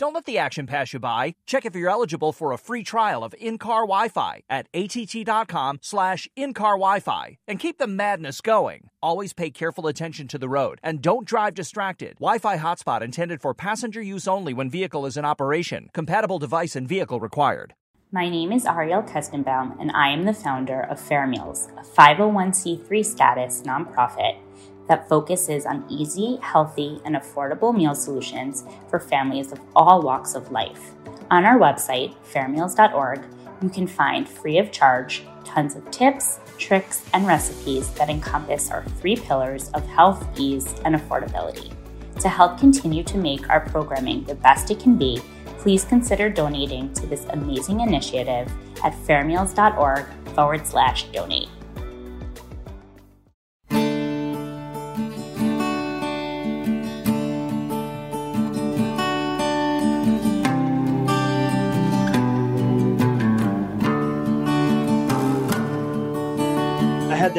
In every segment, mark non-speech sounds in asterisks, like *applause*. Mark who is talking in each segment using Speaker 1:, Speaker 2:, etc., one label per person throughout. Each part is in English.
Speaker 1: Don't let the action pass you by. Check if you're eligible for a free trial of in-car Wi-Fi at att.com slash in-car Wi-Fi and keep the madness going. Always pay careful attention to the road and don't drive distracted. Wi-Fi hotspot intended for passenger use only when vehicle is in operation. Compatible device and vehicle required.
Speaker 2: My name is Ariel Kestenbaum, and I am the founder of Fair Meals, a 501c3 status nonprofit that focuses on easy, healthy, and affordable meal solutions for families of all walks of life. On our website, fairmeals.org, you can find free of charge tons of tips, tricks, and recipes that encompass our three pillars of health, ease, and affordability. To help continue to make our programming the best it can be, please consider donating to this amazing initiative at fairmeals.org forward slash donate.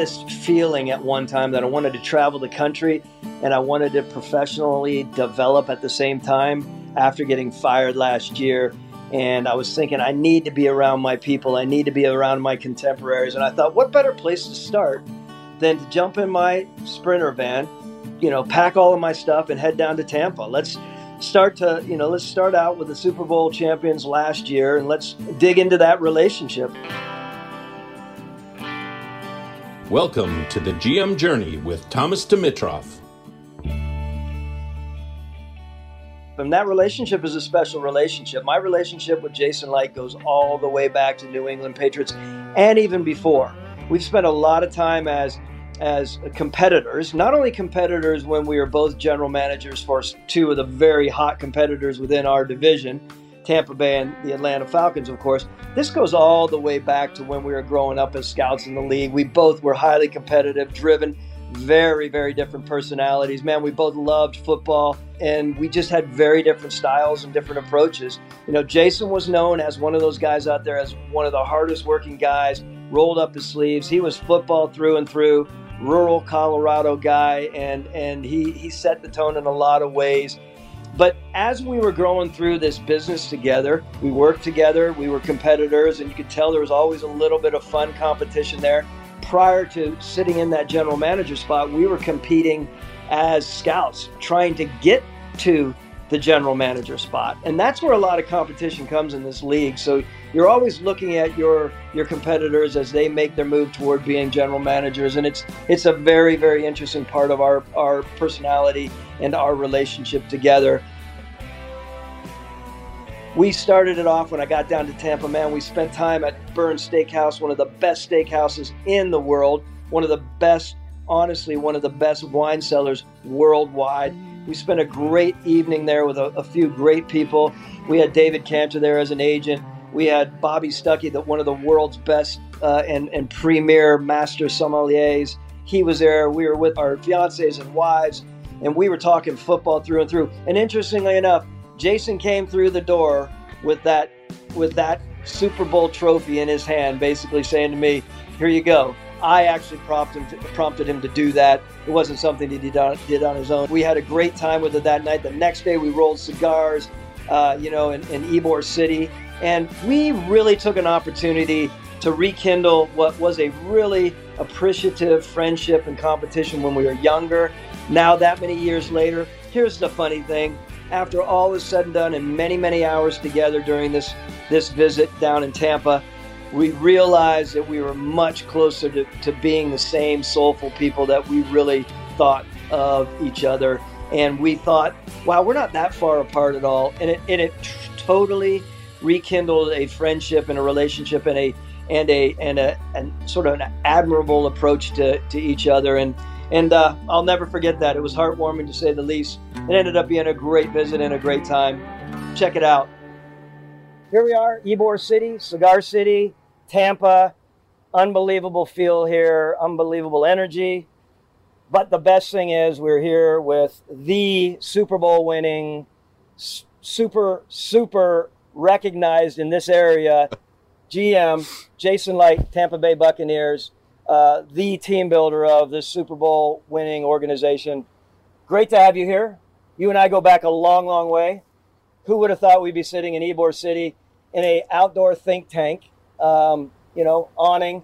Speaker 3: This feeling at one time that I wanted to travel the country and I wanted to professionally develop at the same time after getting fired last year. And I was thinking, I need to be around my people. I need to be around my contemporaries. And I thought, what better place to start than to jump in my Sprinter van, you know, pack all of my stuff and head down to Tampa. Let's start to, you know, let's start out with the Super Bowl champions last year and let's dig into that relationship.
Speaker 4: Welcome to the GM Journey with Thomas Dimitroff.
Speaker 3: And that relationship is a special relationship. My relationship with Jason Licht goes all the way back to New England Patriots and even before. We've spent a lot of time as as competitors, not only competitors when we were both general managers for two of the very hot competitors within our division, Tampa Bay and the Atlanta Falcons, of course. This goes all the way back to when we were growing up as scouts in the league. We both were highly competitive, driven, very, very different personalities. Man, we both loved football and we just had very different styles and different approaches. You know, Jason was known as one of those guys out there as one of the hardest working guys, rolled up his sleeves. He was football through and through, rural Colorado guy, and, and he, he set the tone in a lot of ways. But as we were growing through this business together, we worked together, we were competitors, and you could tell there was always a little bit of fun competition there. Prior to sitting in that general manager spot, we were competing as scouts, trying to get to the general manager spot. And that's where a lot of competition comes in this league. So you're always looking at your your competitors as they make their move toward being general managers and it's it's a very very interesting part of our our personality and our relationship together. We started it off when I got down to Tampa, man. We spent time at Bern's Steakhouse, one of the best steakhouses in the world, one of the best, honestly, one of the best wine cellars worldwide. We spent a great evening there with a, a few great people. We had David Canter there as an agent. We had Bobby Stuckey, the, one of the world's best uh, and, and premier master sommeliers. He was there. We were with our fiancés and wives, and we were talking football through and through. And interestingly enough, Jason came through the door with that with that Super Bowl trophy in his hand, basically saying to me, "Here you go." I actually prompted prompted him to do that. It wasn't something that he did on, did on his own. We had a great time with it that night. The next day, we rolled cigars, uh, you know, in, in Ybor City. And we really took an opportunity to rekindle what was a really appreciative friendship and competition when we were younger. Now, that many years later, here's the funny thing. After all is said and done, and many, many hours together during this, this visit down in Tampa, we realized that we were much closer to, to being the same soulful people that we really thought of each other. And we thought, wow, we're not that far apart at all. And it, and it totally rekindled a friendship and a relationship and a and a and a and sort of an admirable approach to, to each other. And and uh, I'll never forget that. It was heartwarming to say the least. It ended up being a great visit and a great time. Check it out. Here we are, Ybor City, Cigar City, Tampa. Unbelievable feel here, unbelievable energy. But the best thing is, we're here with the Super Bowl winning, super, super recognized in this area GM, Jason Licht, Tampa Bay Buccaneers, uh, the team builder of this Super Bowl winning organization. Great to have you here. You and I go back a long, long way. Who would have thought we'd be sitting in Ybor City in a outdoor think tank, um, you know, awning.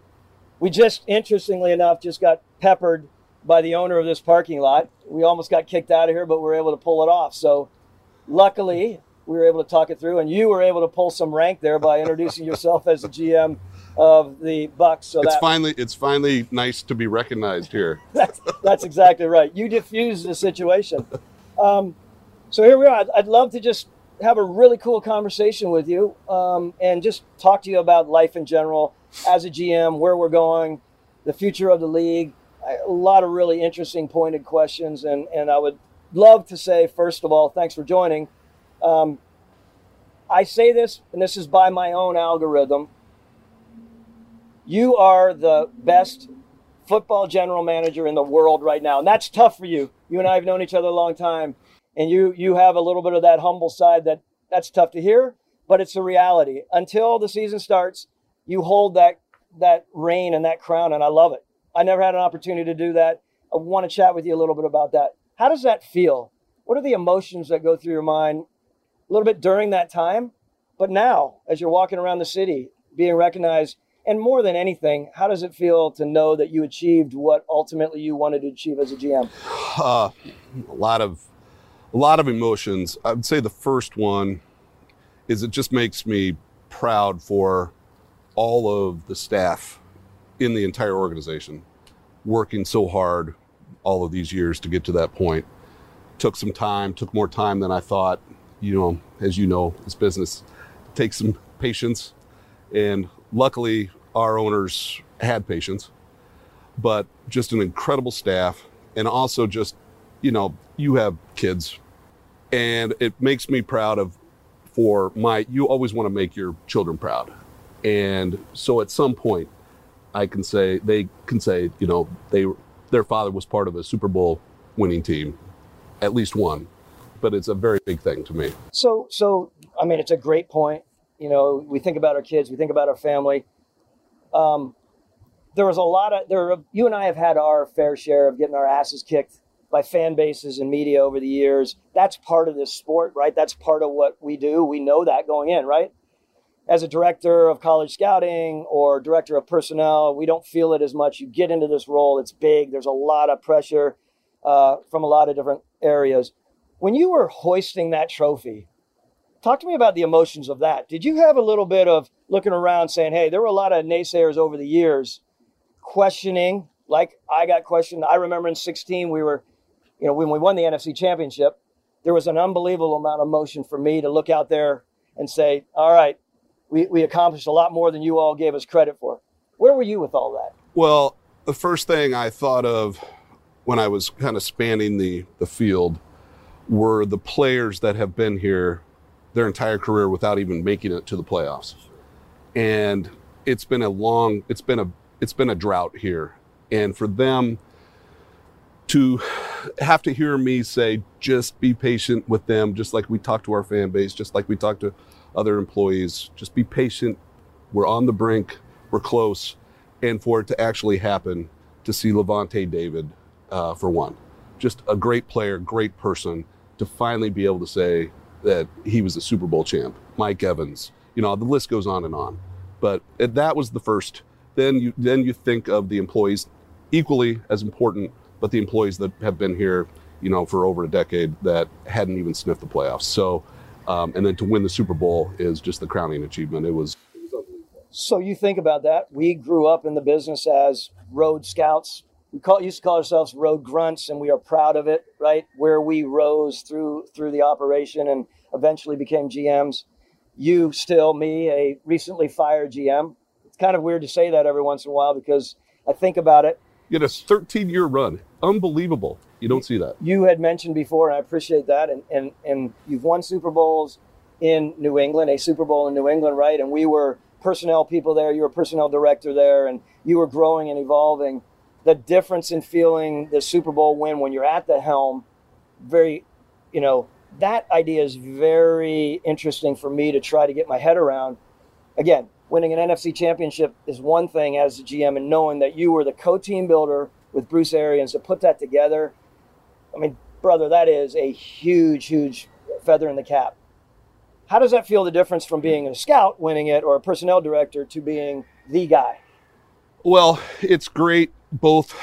Speaker 3: We just, interestingly enough, just got peppered by the owner of this parking lot. We almost got kicked out of here, but we were able to pull it off. So, luckily, we were able to talk it through, and you were able to pull some rank there by introducing yourself as the GM of the Bucs.
Speaker 5: So it's finally it's finally nice to be recognized here. *laughs*
Speaker 3: that's, that's exactly right. You diffused the situation. Um, so here we are. I'd, I'd, love to just have a really cool conversation with you um, and just talk to you about life in general as a GM, where we're going, the future of the league, a lot of really interesting, pointed questions. And, and I would love to say, first of all, thanks for joining. Um, I say this, and this is by my own algorithm. You are the best football general manager in the world right now. And that's tough for you. You and I have known each other a long time. And you you have a little bit of that humble side that that's tough to hear, but it's a reality. Until the season starts, you hold that that reign and that crown, and I love it. I never had an opportunity to do that. I want to chat with you a little bit about that. How does that feel? What are the emotions that go through your mind a little bit during that time, but now as you're walking around the city, being recognized, and more than anything, how does it feel to know that you achieved what ultimately you wanted to achieve as a GM?
Speaker 5: Uh, a lot of, a lot of emotions. I would say the first one is it just makes me proud for all of the staff in the entire organization working so hard all of these years to get to that point. Took some time, took more time than I thought. You know, as you know, this business takes some patience. And luckily, our owners had patience, but just an incredible staff. And also, just, you know, you have kids, and it makes me proud of for my, you always want to make your children proud. And so at some point, I can say they can say, you know, they their father was part of a Super Bowl winning team, at least one, but it's a very big thing to me.
Speaker 3: So, so I mean, it's a great point. You know, we think about our kids, we think about our family. Um, there was a lot of there. You and I have had our fair share of getting our asses kicked by fan bases and media over the years. That's part of this sport, right? That's part of what we do. We know that going in, right? as a director of college scouting or director of personnel, we don't feel it as much. You get into this role, it's big, there's a lot of pressure uh, from a lot of different areas. When you were hoisting that trophy, talk to me about the emotions of that. Did you have a little bit of looking around saying, hey, there were a lot of naysayers over the years questioning, like I got questioned. I remember in 16, we were, you know, when we won the NFC championship, there was an unbelievable amount of emotion for me to look out there and say, all right, we, we accomplished a lot more than you all gave us credit for. Where were you with all that?
Speaker 5: Well, the first thing I thought of when I was kind of spanning the, the field were the players that have been here their entire career without even making it to the playoffs. And it's been a long, it's been a, it's been a drought here. And for them to have to hear me say, just be patient with them, just like we talk to our fan base, just like we talk to other employees. Just be patient. We're on the brink. We're close. And for it to actually happen, to see Lavonte David uh, for one, just a great player, great person, to finally be able to say, that he was a Super Bowl champ. Mike Evans, you know, the list goes on and on. But that was the first. Then you then you think of the employees equally as important, but the employees that have been here, you know, for over a decade that hadn't even sniffed the playoffs. So, um, and then to win the Super Bowl is just the crowning achievement. It was.
Speaker 3: So you think about that. We grew up in the business as road scouts. We call, used to call ourselves road grunts, and we are proud of it, right? Where we rose through through the operation and eventually became GMs. You still, me, a recently fired GM. It's kind of weird to say that every once in a while because I think about it.
Speaker 5: You had a 13 year run. Unbelievable. You don't see that.
Speaker 3: You had mentioned before, and I appreciate that. And, and, and you've won Super Bowls in New England, a Super Bowl in New England, right? And we were personnel people there. You were personnel director there, and you were growing and evolving. The difference in feeling the Super Bowl win when you're at the helm, very, you know, that idea is very interesting for me to try to get my head around. Again, winning an NFC championship is one thing as a GM, and knowing that you were the co team builder with Bruce Arians to put that together. I mean, brother, that is a huge, huge feather in the cap. How does that feel the difference from being a scout winning it or a personnel director to being the guy?
Speaker 5: Well, it's great. Both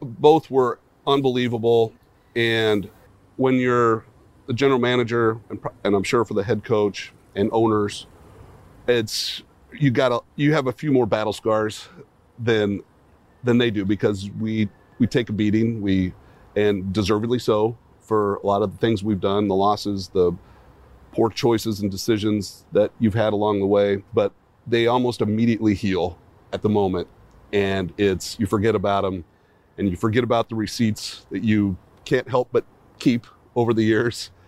Speaker 5: both were unbelievable and when you're the general manager and, and I'm sure for the head coach and owners, it's you got to you have a few more battle scars than than they do because we we take a beating we and deservedly so for a lot of the things we've done the losses the poor choices and decisions that you've had along the way but they almost immediately heal at the moment. And it's you forget about them and you forget about the receipts that you can't help but keep over the years. *laughs*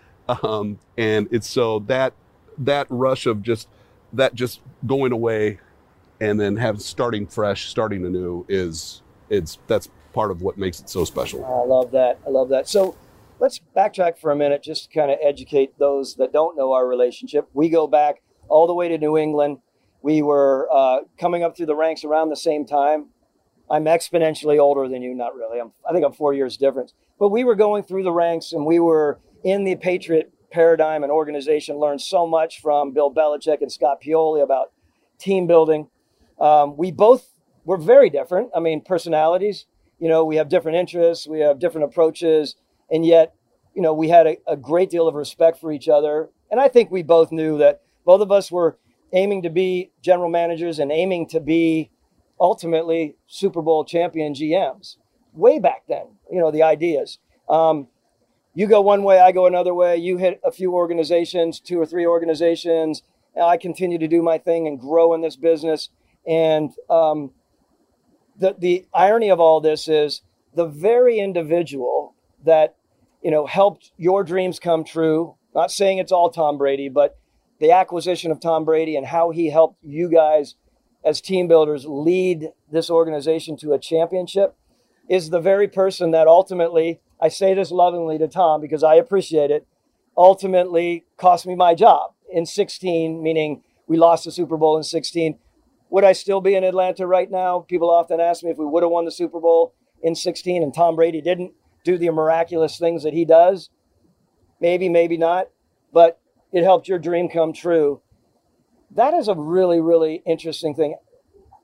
Speaker 5: Um, and it's so that that rush of just that just going away and then have starting fresh, starting anew is it's that's part of what makes it so special.
Speaker 3: I love that. I love that. So let's backtrack for a minute, just to kind of educate those that don't know our relationship. We go back all the way to New England. We were uh, coming up through the ranks around the same time. I'm exponentially older than you, not really. I'm, I think I'm four years difference. But we were going through the ranks and we were in the Patriot paradigm and organization. Learned so much from Bill Belichick and Scott Pioli about team building. Um, we both were very different. I mean, personalities. You know, we have different interests, we have different approaches, and yet, you know, we had a, a great deal of respect for each other. And I think we both knew that both of us were aiming to be general managers and aiming to be ultimately Super Bowl champion GMs way back then. You know, the ideas. Um, you go one way, I go another way. You hit a few organizations, two or three organizations. I continue to do my thing and grow in this business. And um, the the irony of all this is the very individual that you know helped your dreams come true. Not saying it's all Tom Brady, but the acquisition of Tom Brady and how he helped you guys as team builders lead this organization to a championship is the very person that ultimately I say this lovingly to Tom because I appreciate it, ultimately cost me my job in 16, meaning we lost the Super Bowl in 16. Would I still be in Atlanta right now? People often ask me if we would have won the Super Bowl in 16 and Tom Brady didn't do the miraculous things that he does. Maybe, maybe not, but it helped your dream come true. That is a really, really interesting thing.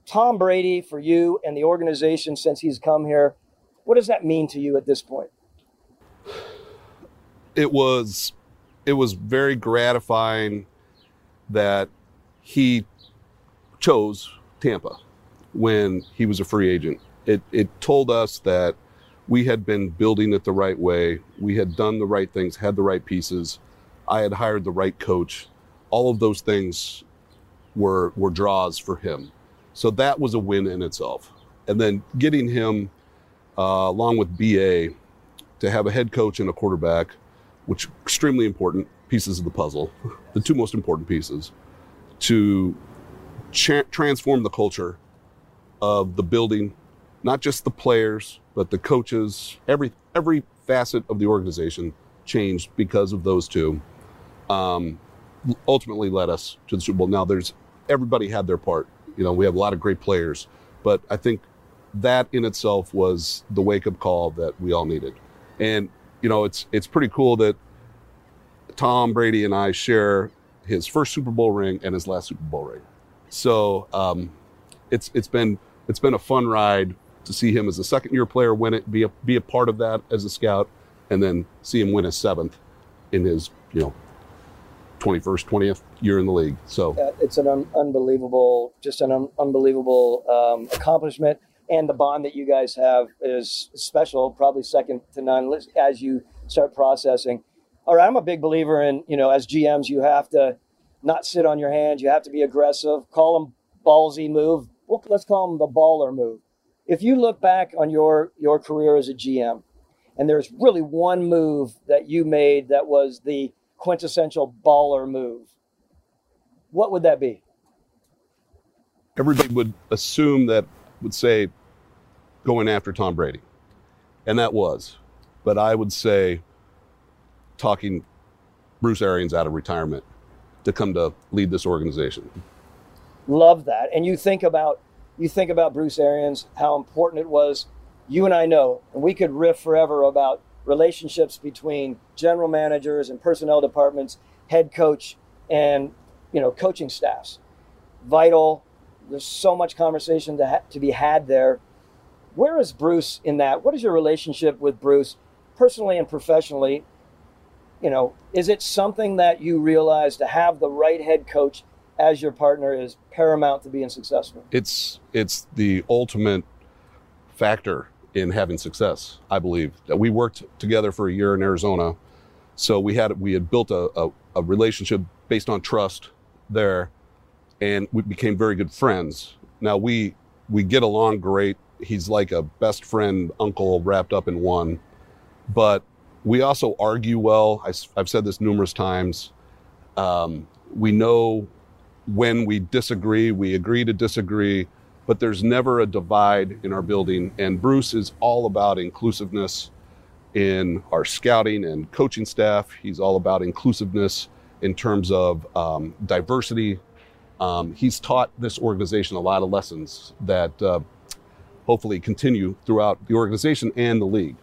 Speaker 3: Tom Brady, for you and the organization since he's come here, what does that mean to you at this point?
Speaker 5: It was it was very gratifying that he chose Tampa when he was a free agent. It it told us that we had been building it the right way. We had done the right things, had the right pieces. I had hired the right coach. All of those things were were draws for him. So that was a win in itself. And then getting him uh, along with BA to have a head coach and a quarterback which extremely important pieces of the puzzle, *laughs* the two most important pieces, to cha- transform the culture of the building, not just the players, but the coaches, every every facet of the organization changed because of those two. Um, ultimately led us to the Super Bowl. Now there's everybody had their part. You know, we have a lot of great players, but I think that in itself was the wake up call that we all needed. And you know, it's it's pretty cool that Tom Brady and I share his first Super Bowl ring and his last Super Bowl ring. So um, it's it's been it's been a fun ride to see him as a second year player win it, be a be a part of that as a scout, and then see him win his seventh in his you know 21st 20th year in the league. So
Speaker 3: uh, it's an un- unbelievable, just an un- unbelievable um, accomplishment. And the bond that you guys have is special, probably second to none as you start processing. All right, I'm a big believer in, you know, as GMs, you have to not sit on your hands. You have to be aggressive. Call them ballsy move. Well, let's call them the baller move. If you look back on your your career as a GM, and there's really one move that you made that was the quintessential baller move, what would that be?
Speaker 5: Everybody would assume that would say going after Tom Brady, and that was, but I would say talking Bruce Arians out of retirement to come to lead this organization.
Speaker 3: Love that. And you think about you think about Bruce Arians, how important it was. You and I know, and we could riff forever about relationships between general managers and personnel departments, head coach, and you know coaching staffs. Vital. There's so much conversation to, ha- to be had there. Where is Bruce in that? What is your relationship with Bruce, personally and professionally? You know, is it something that you realize to have the right head coach as your partner is paramount to being successful.
Speaker 5: It's it's the ultimate factor in having success. I believe we worked together for a year in Arizona, so we had we had built a, a, a relationship based on trust there, and we became very good friends. Now we we get along great. He's like a best friend uncle wrapped up in one, but we also argue well. I, have said this numerous times. Um, we know when we disagree, we agree to disagree, but there's never a divide in our building. And Bruce is all about inclusiveness in our scouting and coaching staff. He's all about inclusiveness in terms of um, diversity. Um, he's taught this organization a lot of lessons that uh, hopefully continue throughout the organization and the league.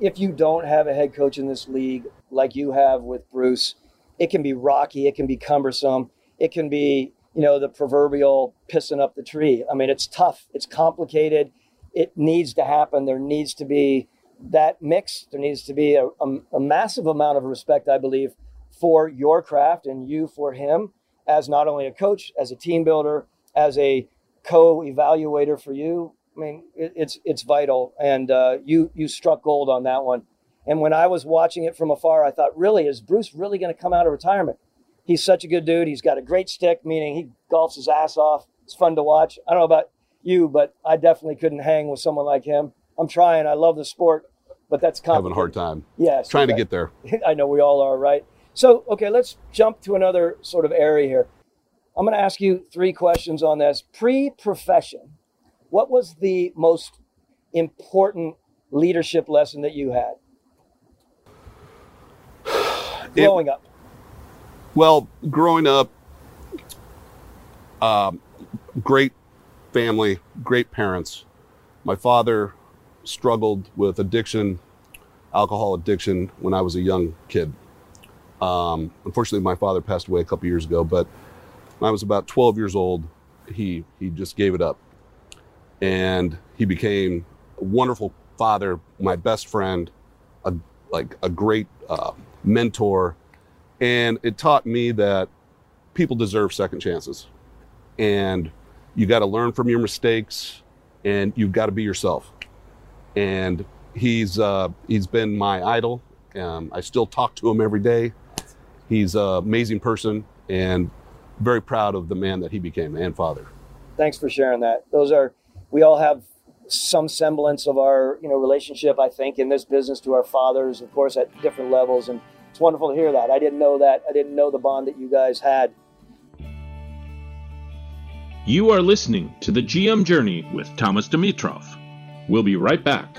Speaker 3: If you don't have a head coach in this league like you have with Bruce, it can be rocky, it can be cumbersome it can be, you know, the proverbial pissing up the tree. I mean, it's tough, it's complicated, it needs to happen. There needs to be that mix. There needs to be a, a, a massive amount of respect, I believe, for your craft and you for him as not only a coach, as a team builder, as a co-evaluator for you. I mean, it, it's it's vital, and uh, you you struck gold on that one. And when I was watching it from afar, I thought, really, is Bruce really going to come out of retirement? he's such a good dude. He's got a great stick, meaning he golfs his ass off. It's fun to watch. I don't know about you, but I definitely couldn't hang with someone like him. I'm trying. I love the sport, but that's
Speaker 5: having a hard time.
Speaker 3: Yes,
Speaker 5: trying to get there. *laughs*
Speaker 3: I know we all are, right? So, okay, let's jump to another sort of area here. I'm going to ask you three questions on this. Pre-profession, what was the most important leadership lesson that you had *sighs* growing
Speaker 5: it,
Speaker 3: up?
Speaker 5: Well, growing up, um, great family, great parents. My father struggled with addiction, alcohol addiction, when I was a young kid. Um, unfortunately, my father passed away a couple years ago, but when I was about 12 years old, he he just gave it up, and he became a wonderful father, my best friend, a like a great uh, mentor, and it taught me that people deserve second chances. And you got to learn from your mistakes and you've got to be yourself. And he's, uh, he's been my idol. Um, I still talk to him every day. He's an amazing person and very proud of the man that he became and father.
Speaker 3: Thanks for sharing that. Those are, we all have some semblance of our, you know, relationship, I think, in this business to our fathers, of course, at different levels. And it's wonderful to hear that. I didn't know that. I didn't know the bond that you guys had.
Speaker 4: You are listening to the GM Journey with Thomas Dimitroff. We'll be right back.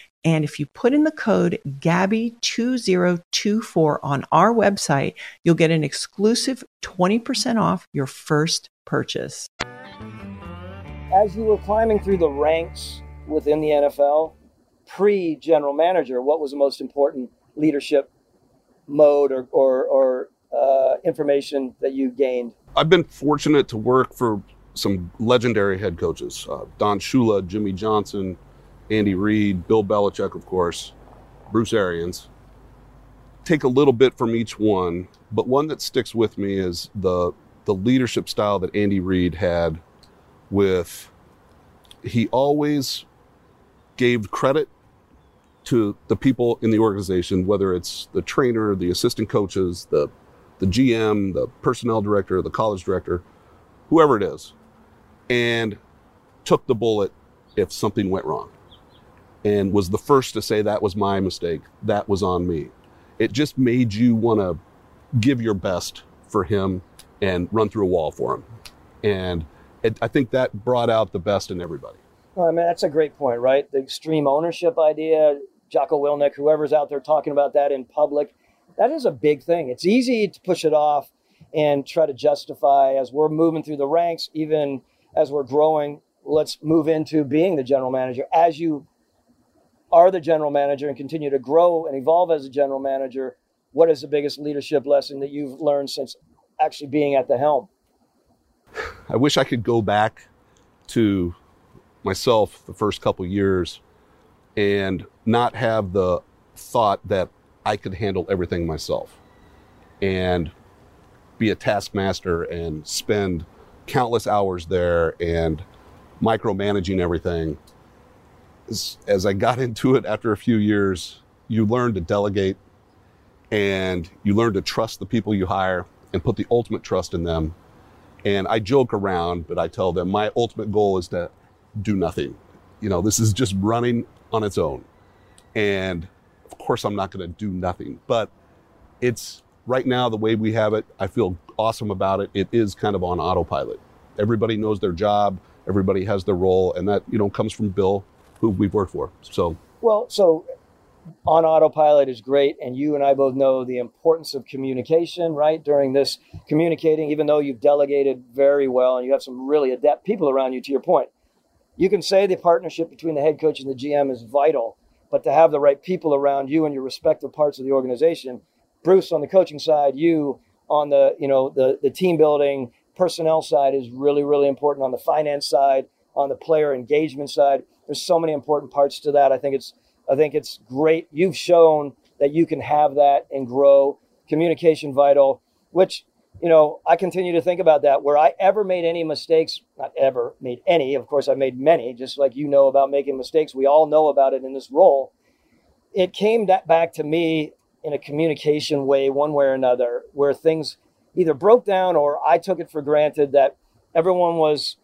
Speaker 6: And if you put in the code GABBY2024 on our website, you'll get an exclusive 20% off your first purchase.
Speaker 3: As you were climbing through the ranks within the NFL, pre general manager, what was the most important leadership mode or, or, or uh, information that you gained?
Speaker 5: I've been fortunate to work for some legendary head coaches uh, Don Shula, Jimmy Johnson, Andy Reid, Bill Belichick, of course, Bruce Arians. Take a little bit from each one, but one that sticks with me is the the leadership style that Andy Reid had with he always gave credit to the people in the organization, whether it's the trainer, the assistant coaches, the the GM, the personnel director, the college director, whoever it is, and took the bullet if something went wrong and was the first to say that was my mistake, that was on me. It just made you want to give your best for him and run through a wall for him. And it, I think that brought out the best in everybody.
Speaker 3: Well, I mean, that's a great point, right? The extreme ownership idea, Jocko Willink, whoever's out there talking about that in public, that is a big thing. It's easy to push it off and try to justify as we're moving through the ranks, even as we're growing. Let's move into being the general manager. As you are the general manager and continue to grow and evolve as a general manager, what is the biggest leadership lesson that you've learned since actually being at the helm?
Speaker 5: I wish I could go back to myself the first couple years and not have the thought that I could handle everything myself and be a taskmaster and spend countless hours there and micromanaging everything. As, as I got into it after a few years, you learn to delegate and you learn to trust the people you hire and put the ultimate trust in them. And I joke around, but I tell them my ultimate goal is to do nothing. You know, this is just running on its own. And of course, I'm not going to do nothing, but it's right now the way we have it. I feel awesome about it. It is kind of on autopilot. Everybody knows their job, everybody has their role, and that, you know, comes from Bill, who we've worked for. So,
Speaker 3: Well, so on autopilot is great, and you and I both know the importance of communication, right? During this communicating, even though you've delegated very well and you have some really adept people around you, to your point, you can say the partnership between the head coach and the GM is vital, but to have the right people around you and your respective parts of the organization, Bruce on the coaching side, you on the you know the the team building personnel side is really really important on the finance side, on the player engagement side. There's so many important parts to that. I think it's I think it's great. You've shown that you can have that and grow. Communication vital, which you know I continue to think about that. Where I ever made any mistakes, not ever made any. Of course, I made many, just like you know about making mistakes. We all know about it in this role. It came back to me in a communication way, one way or another, where things either broke down or I took it for granted that everyone was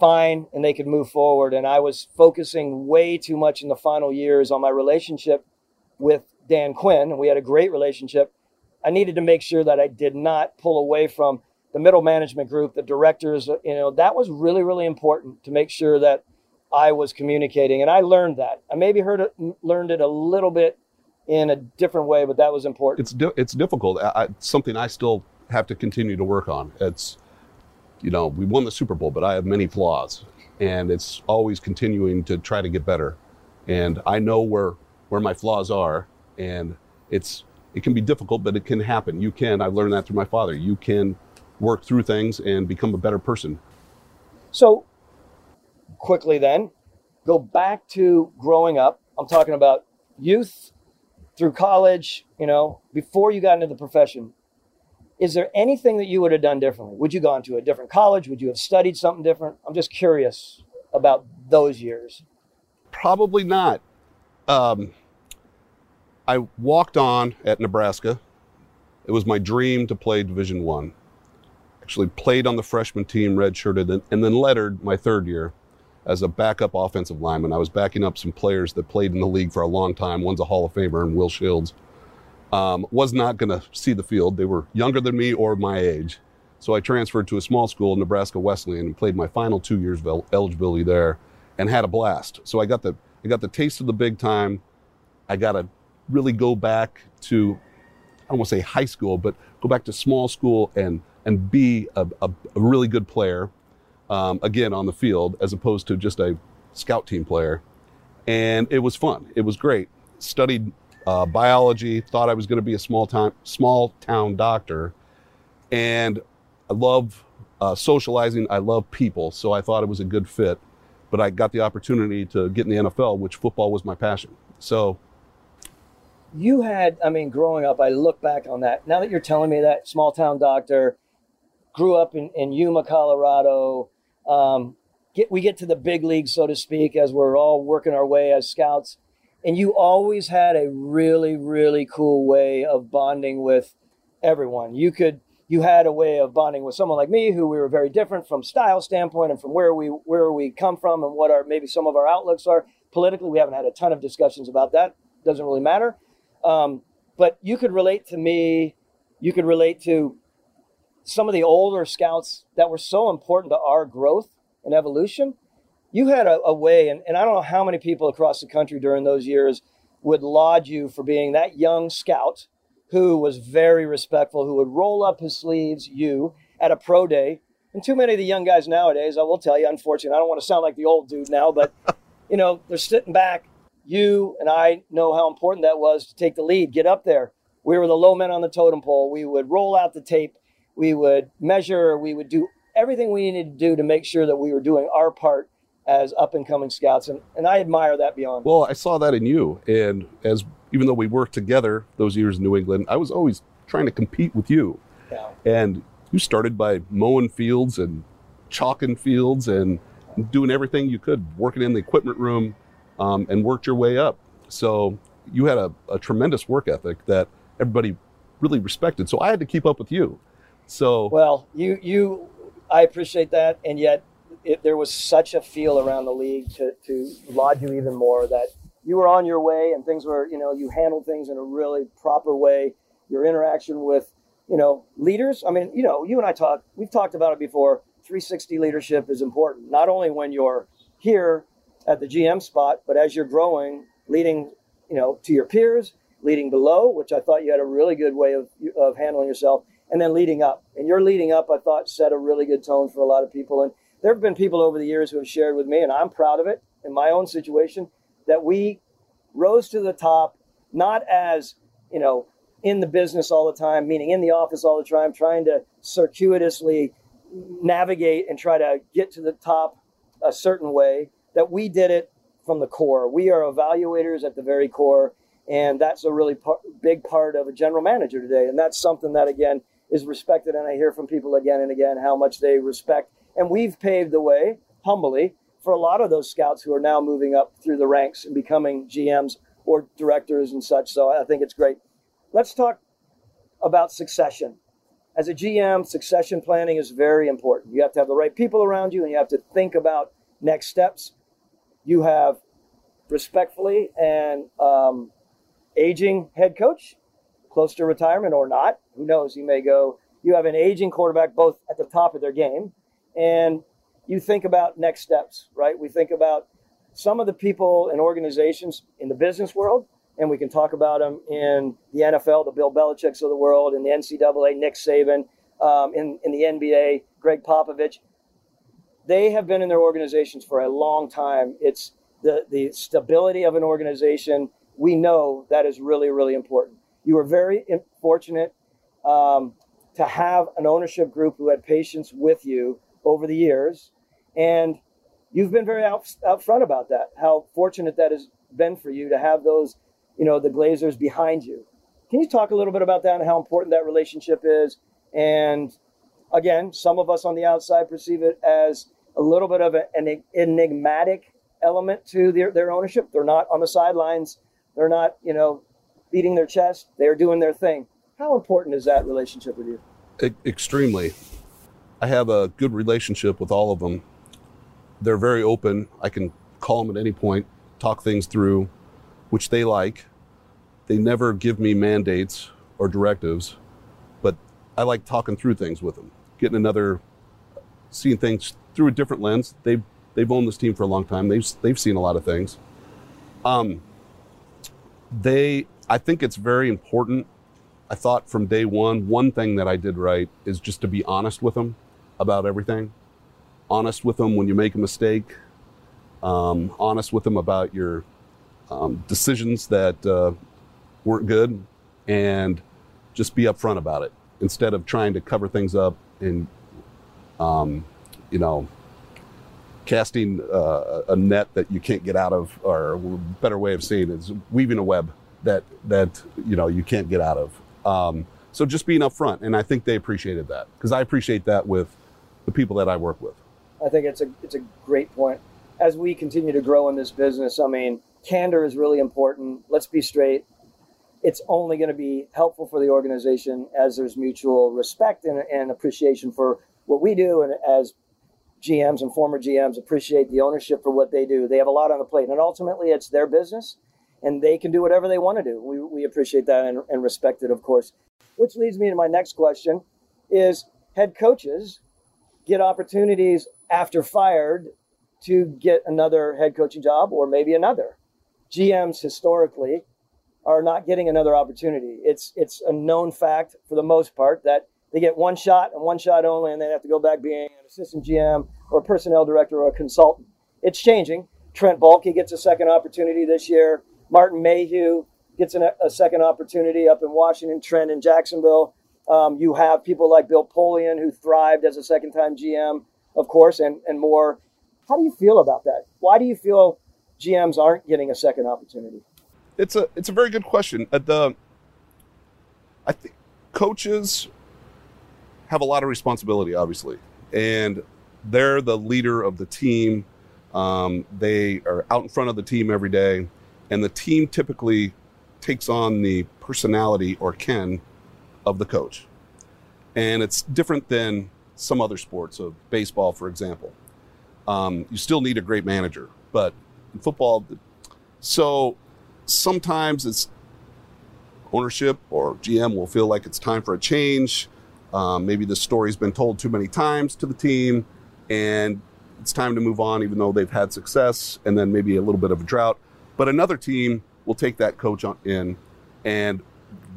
Speaker 3: fine and they could move forward. And I was focusing way too much in the final years on my relationship with Dan Quinn. We had a great relationship. I needed to make sure that I did not pull away from the middle management group, the directors. You know, that was really, really important to make sure that I was communicating. And I learned that. I maybe heard it, learned it a little bit in a different way, but that was important.
Speaker 5: It's di- it's difficult. I, something I still have to continue to work on. It's you know we won the Super Bowl, but I have many flaws, and it's always continuing to try to get better. And I know where where my flaws are, and it's it can be difficult, but it can happen. You can. I've learned that through my father. You can work through things and become a better person.
Speaker 3: So quickly then, go back to growing up. I'm talking about youth through college, you know, before you got into the profession, is there anything that you would have done differently? Would you gone to a different college? Would you have studied something different? I'm just curious about those years.
Speaker 5: Probably not. Um, I walked on at Nebraska. It was my dream to play Division One. Actually, played on the freshman team, redshirted, and then lettered my third year as a backup offensive lineman. I was backing up some players that played in the league for a long time. One's a Hall of Famer, and Will Shields. Um, was not going to see the field. They were younger than me or my age. So I transferred to a small school, in Nebraska Wesleyan, and played my final two years of eligibility there and had a blast. So I got the I got the taste of the big time. I got to really go back to I don't want to say high school, but go back to small school and and be a, a, a really good player um, again on the field as opposed to just a scout team player. And it was fun. It was great. Studied uh, biology. Thought I was going to be a small town small town doctor, and I love uh, socializing. I love people, so I thought it was a good fit. But I got the opportunity to get in the NFL, which football was my passion. So
Speaker 3: you had, I mean, growing up, I look back on that. Now that you're telling me that small town doctor, grew up in, in Yuma, Colorado, um, get we get to the big league, so to speak, as we're all working our way as scouts. And you always had a really, really cool way of bonding with everyone. You could you had a way of bonding with someone like me who we were very different from style standpoint and from where we where we come from and what our maybe some of our outlooks are. Politically we haven't had a ton of discussions about that. Doesn't really matter. Um, but you could relate to me. You could relate to some of the older scouts that were so important to our growth and evolution, you had a, a way, and, and I don't know how many people across the country during those years would laud you for being that young scout who was very respectful, who would roll up his sleeves, you, at a pro day. And too many of the young guys nowadays, I will tell you, unfortunately, I don't want to sound like the old dude now, but, *laughs* you know, they're sitting back. You and I know how important that was to take the lead, get up there. We were the low men on the totem pole. We would roll out the tape we would measure, we would do everything we needed to do to make sure that we were doing our part as up and coming scouts. And, and I admire that beyond.
Speaker 5: Well, I saw that in you. And as even though we worked together those years in New England, I was always trying to compete with you.
Speaker 3: Yeah.
Speaker 5: And you started by mowing fields and chalking fields and doing everything you could, working in the equipment room, um, and worked your way up. So you had a, a tremendous work ethic that everybody really respected. So I had to keep up with you. So
Speaker 3: well, you you I appreciate that, and yet it, there was such a feel around the league to, to laud you even more that you were on your way and things were, you know, you handled things in a really proper way. Your interaction with, you know, leaders. I mean, you know, you and I talk, we've talked about it before. 360 leadership is important, not only when you're here at the GM spot, but as you're growing, leading, you know, to your peers, leading below, which I thought you had a really good way of, of handling yourself, and then leading up. And your leading up, I thought, set a really good tone for a lot of people. And there have been people over the years who have shared with me, and I'm proud of it in my own situation, that we rose to the top, not as, you know, in the business all the time, meaning in the office all the time, trying to circuitously navigate and try to get to the top a certain way, that we did it from the core. We are evaluators at the very core, and that's a really par- big part of a general manager today. And that's something that, again, is respected. And I hear from people again and again how much they respect. And we've paved the way, humbly, for a lot of those scouts who are now moving up through the ranks and becoming GMs or directors and such. So I think it's great. Let's talk about succession. As a GM, succession planning is very important. You have to have the right people around you and you have to think about next steps. You have respectfully and um, aging head coach, close to retirement or not. Who knows? He may go. You have an aging quarterback both at the top of their game and you think about next steps, right? We think about some of the people and organizations in the business world, and we can talk about them in the NFL, the Bill Belichick's of the world, in the NCAA, Nick Saban, um, in, in the NBA, Gregg Popovich. They have been in their organizations for a long time. It's the, the stability of an organization. We know that is really, really important. You were very fortunate um, to have an ownership group who had patience with you over the years and you've been very out, out front about that, how fortunate that has been for you to have those, you know, the Glazers behind you. Can you talk a little bit about that and how important that relationship is? And again, some of us on the outside perceive it as a little bit of an enigmatic element to their, their ownership. They're not on the sidelines. They're not, you know, beating their chest. They're doing their thing. How important is that relationship with you?
Speaker 5: Extremely. I have a good relationship with all of them they're very open. I can call them at any point, talk things through, which they like. They never give me mandates or directives, but I like talking through things with them, getting another, seeing things through a different lens. They've they've owned this team for a long time. They've they've seen a lot of things. Um, they, I think it's very important. I thought from day one, one thing that I did right is just to be honest with them about everything. Honest with them when you make a mistake, um, honest with them about your um, decisions that uh, weren't good, and just be upfront about it. Instead of trying to cover things up and, um, you know, casting uh, a net that you can't get out of, or a better way of saying is weaving a web that that you know you can't get out of. Um, so just being upfront, and I think they appreciated that. Because I appreciate that with the people that I work with.
Speaker 3: I think it's a it's a great point. As we continue to grow in this business, I mean, candor is really important. Let's be straight. It's only going to be helpful for the organization as there's mutual respect and, and appreciation for what we do, and as GMs and former GMs appreciate the ownership for what they do. They have a lot on the plate, and ultimately, it's their business, and they can do whatever they want to do. We, we appreciate that and, and respect it, of course. Which leads me to my next question: Is head coaches get opportunities after fired to get another head coaching job or maybe another. GMs historically are not getting another opportunity. It's it's a known fact for the most part that they get one shot and one shot only, and they have to go back being an assistant GM or personnel director or a consultant. It's changing. Trent Baalke gets a second opportunity this year. Martin Mayhew gets an, a second opportunity up in Washington. Trent in Jacksonville. Um, you have people like Bill Polian who thrived as a second time GM of course, and, and more. How do you feel about that? Why do you feel GMs aren't getting a second opportunity?
Speaker 5: It's a it's a very good question. At the I think coaches have a lot of responsibility, obviously, and they're the leader of the team. Um, they are out in front of the team every day, and the team typically takes on the personality or ken of the coach. And it's different than some other sports, of baseball, for example. Um, you still need a great manager, but in football, so sometimes it's ownership or GM will feel like it's time for a change. Um, maybe the story's been told too many times to the team, and it's time to move on, even though they've had success, and then maybe a little bit of a drought. But another team will take that coach in, and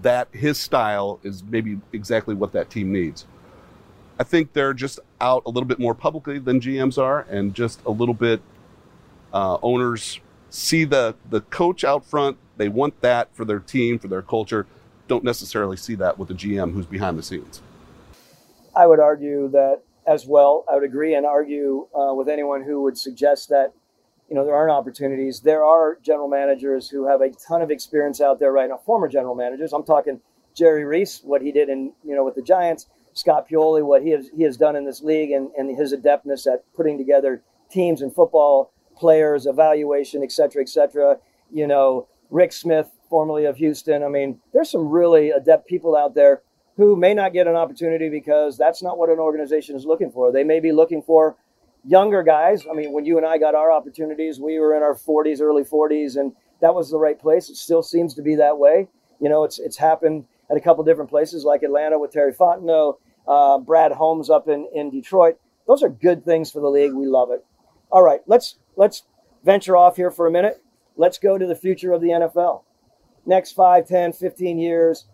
Speaker 5: that his style is maybe exactly what that team needs. I think they're just out a little bit more publicly than GMs are, and just a little bit uh, owners see the the coach out front. They want that for their team, for their culture. Don't necessarily see that with the GM who's behind the scenes.
Speaker 3: I would argue that as well. I would agree and argue uh, with anyone who would suggest that you know there aren't opportunities. There are general managers who have a ton of experience out there right now. Former general managers. I'm talking Jerry Reese, what he did in you know with the Giants. Scott Pioli, what he has he has done in this league, and, and his adeptness at putting together teams and football, players, evaluation, et cetera, et cetera. You know, Rick Smith, formerly of Houston. I mean, there's some really adept people out there who may not get an opportunity because that's not what an organization is looking for. They may be looking for younger guys. I mean, when you and I got our opportunities, we were in our 40s, early 40s, and that was the right place. It still seems to be that way. You know, it's it's happened at a couple different places like Atlanta with Terry Fontenot, uh, Brad Holmes up in, in Detroit. Those are good things for the league. We love it. All right, let's let's venture off here for a minute. Let's go to the future of the NFL. Next 5, 10, 15 years,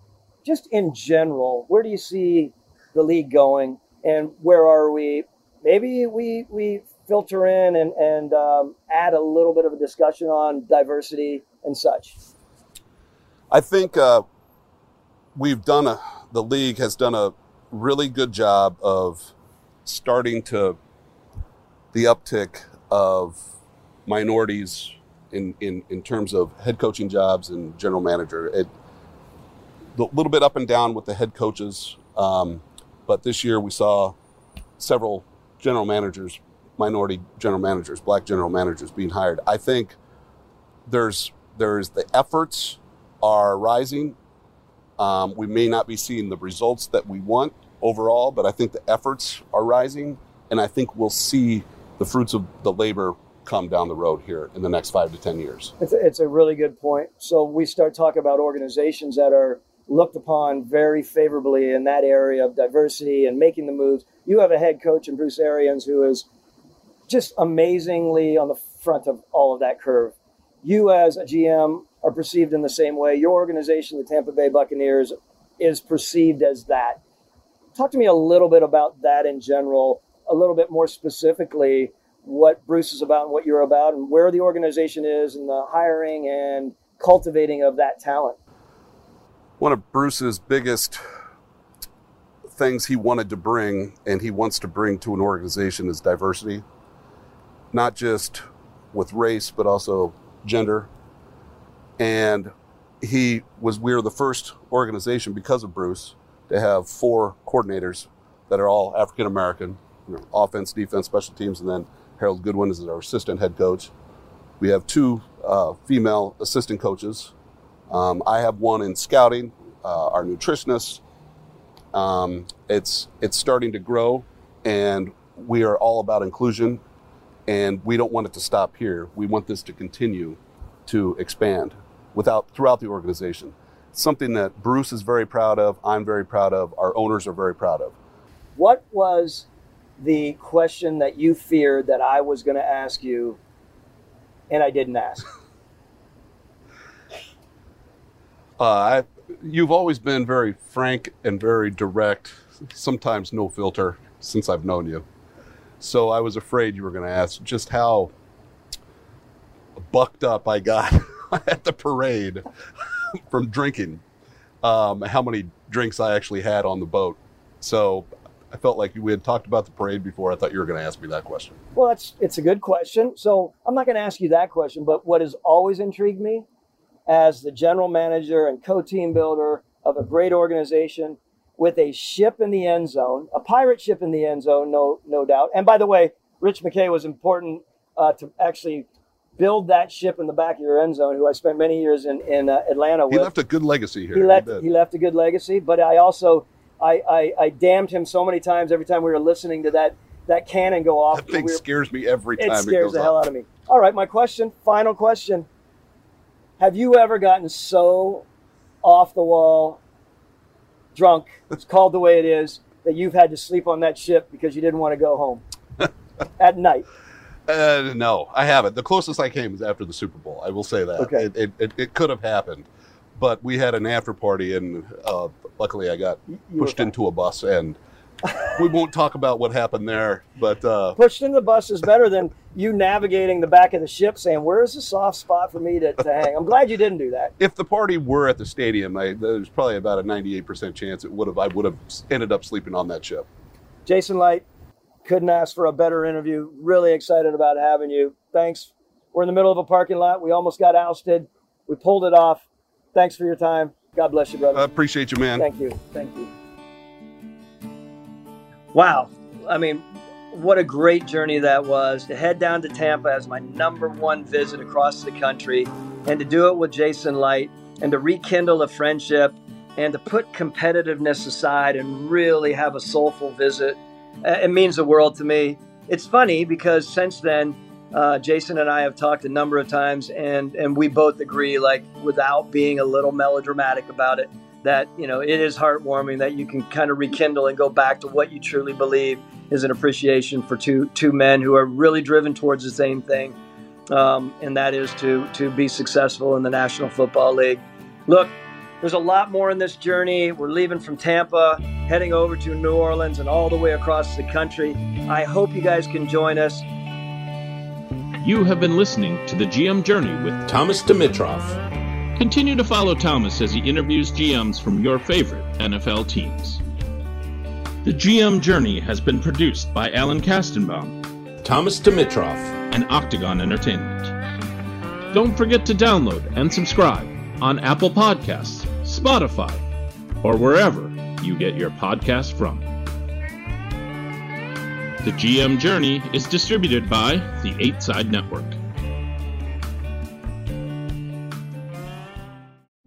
Speaker 3: just in general, where do you see the league going and where are we? Maybe we, we filter in and, and um, add a little bit of a discussion on diversity and such.
Speaker 5: I think uh, we've done a, the league has done a really good job of starting to the uptick of minorities in, in, in terms of head coaching jobs and general manager. It, a little bit up and down with the head coaches, um, but this year we saw several general managers, minority general managers, black general managers being hired. I think there's there's the efforts are rising. Um, we may not be seeing the results that we want overall, but I think the efforts are rising, and I think we'll see the fruits of the labor come down the road here in the next five to 10 years.
Speaker 3: It's a, it's a really good point. So we start talking about organizations that are looked upon very favorably in that area of diversity and making the moves. You have a head coach in Bruce Arians who is just amazingly on the front of all of that curve. You, as a GM, are perceived in the same way. Your organization, the Tampa Bay Buccaneers, is perceived as that. Talk to me a little bit about that in general, a little bit more specifically what Bruce is about and what you're about, and where the organization is, and the hiring and cultivating of that talent.
Speaker 5: One of Bruce's biggest things he wanted to bring and he wants to bring to an organization is diversity, not just with race, but also gender. And he was, we were the first organization because of Bruce to have four coordinators that are all African American, you know, offense, defense, special teams, and then Harold Goodwin is our assistant head coach. We have two uh, female assistant coaches. Um, I have one in scouting, uh, our nutritionist. Um, it's it's starting to grow, and we are all about inclusion, and we don't want it to stop here. We want this to continue to expand without throughout the organization. Something that Bruce is very proud of. I'm very proud of. Our owners are very proud of.
Speaker 3: What was the question that you feared that I was going to ask you, and I didn't ask?
Speaker 5: Uh, I, you've always been very frank and very direct, sometimes no filter, since I've known you. So I was afraid you were going to ask just how bucked up I got *laughs* at the parade *laughs* from drinking, um, how many drinks I actually had on the boat. So I felt like we had talked about the parade before. I thought you were going to ask me that question.
Speaker 3: Well, it's it's a good question. So I'm not going to ask you that question, but what has always intrigued me as the general manager and co-team builder of a great organization with a ship in the end zone, a pirate ship in the end zone, no no doubt. And by the way, Rich McKay was important uh, to actually build that ship in the back of your end zone, who I spent many years in in uh, Atlanta with.
Speaker 5: He left a good legacy here.
Speaker 3: He left he, he left a good legacy, but I also I, I, I damned him so many times every time we were listening to that that cannon go off.
Speaker 5: That thing
Speaker 3: We were-
Speaker 5: scares me every time
Speaker 3: it
Speaker 5: it,
Speaker 3: scares
Speaker 5: goes
Speaker 3: the hell out of me. All right, my question, final question. Have you ever gotten so off the wall, drunk, it's *laughs* called the way it is, that you've had to sleep on that ship because you didn't want to go home *laughs* at night?
Speaker 5: Uh, no, I haven't. The closest I came was after the Super Bowl. I will say that.
Speaker 3: Okay.
Speaker 5: It, it, it, it could have happened, but we had an after party, and uh, luckily I got
Speaker 3: You
Speaker 5: pushed into a bus, and we won't talk about what happened there. But uh,
Speaker 3: Pushed in the bus is better than you navigating the back of the ship saying, Where's the soft spot for me to, to hang? I'm glad you didn't do that.
Speaker 5: if the party were at the stadium, I, there's probably about a 98% chance it would have. I would have ended up sleeping on that ship.
Speaker 3: Jason Licht, couldn't ask for a better interview. Really excited about having you. Thanks. We're in the middle of a parking lot. We almost got ousted. We pulled it off. Thanks for your time. God bless you, brother.
Speaker 5: I appreciate you, man.
Speaker 3: Thank you. Thank you. Wow. I mean, what a great journey that was to head down to Tampa as my number one visit across the country and to do it with Jason Licht and to rekindle a friendship and to put competitiveness aside and really have a soulful visit. Uh, It means the world to me. It's funny because since then, uh, Jason and I have talked a number of times, and and we both agree, like without being a little melodramatic about it, that you know it is heartwarming that you can kind of rekindle and go back to what you truly believe is an appreciation for two two men who are really driven towards the same thing, um, and that is to to be successful in the National Football League. Look, there's a lot more in this journey. We're leaving from Tampa, heading over to New Orleans, and all the way across the country. I hope you guys can join us.
Speaker 4: You have been listening to the GM Journey with
Speaker 7: Thomas Dimitroff.
Speaker 4: Continue to follow Thomas as he interviews GMs from your favorite NFL teams. The GM Journey has been produced by Alan Kastenbaum
Speaker 7: Thomas Dimitroff.
Speaker 4: and Octagon Entertainment. Don't forget to download and subscribe on Apple Podcasts, Spotify, or wherever you get your podcasts from. The GM Journey is distributed by the 8 Side Network.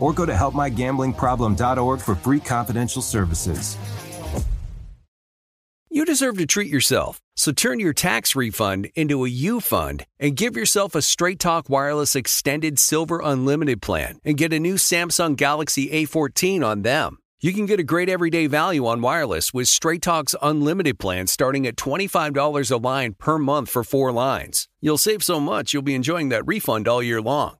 Speaker 8: or go to helpmygamblingproblem.org for free confidential services.
Speaker 9: You deserve to treat yourself, so turn your tax refund into a U fund and give yourself a Straight Talk Wireless Extended Silver Unlimited plan and get a new Samsung Galaxy A14 on them. You can get a great everyday value on wireless with Straight Talk's unlimited plan starting at $25 a line per month for four lines. You'll save so much you'll be enjoying that refund all year long.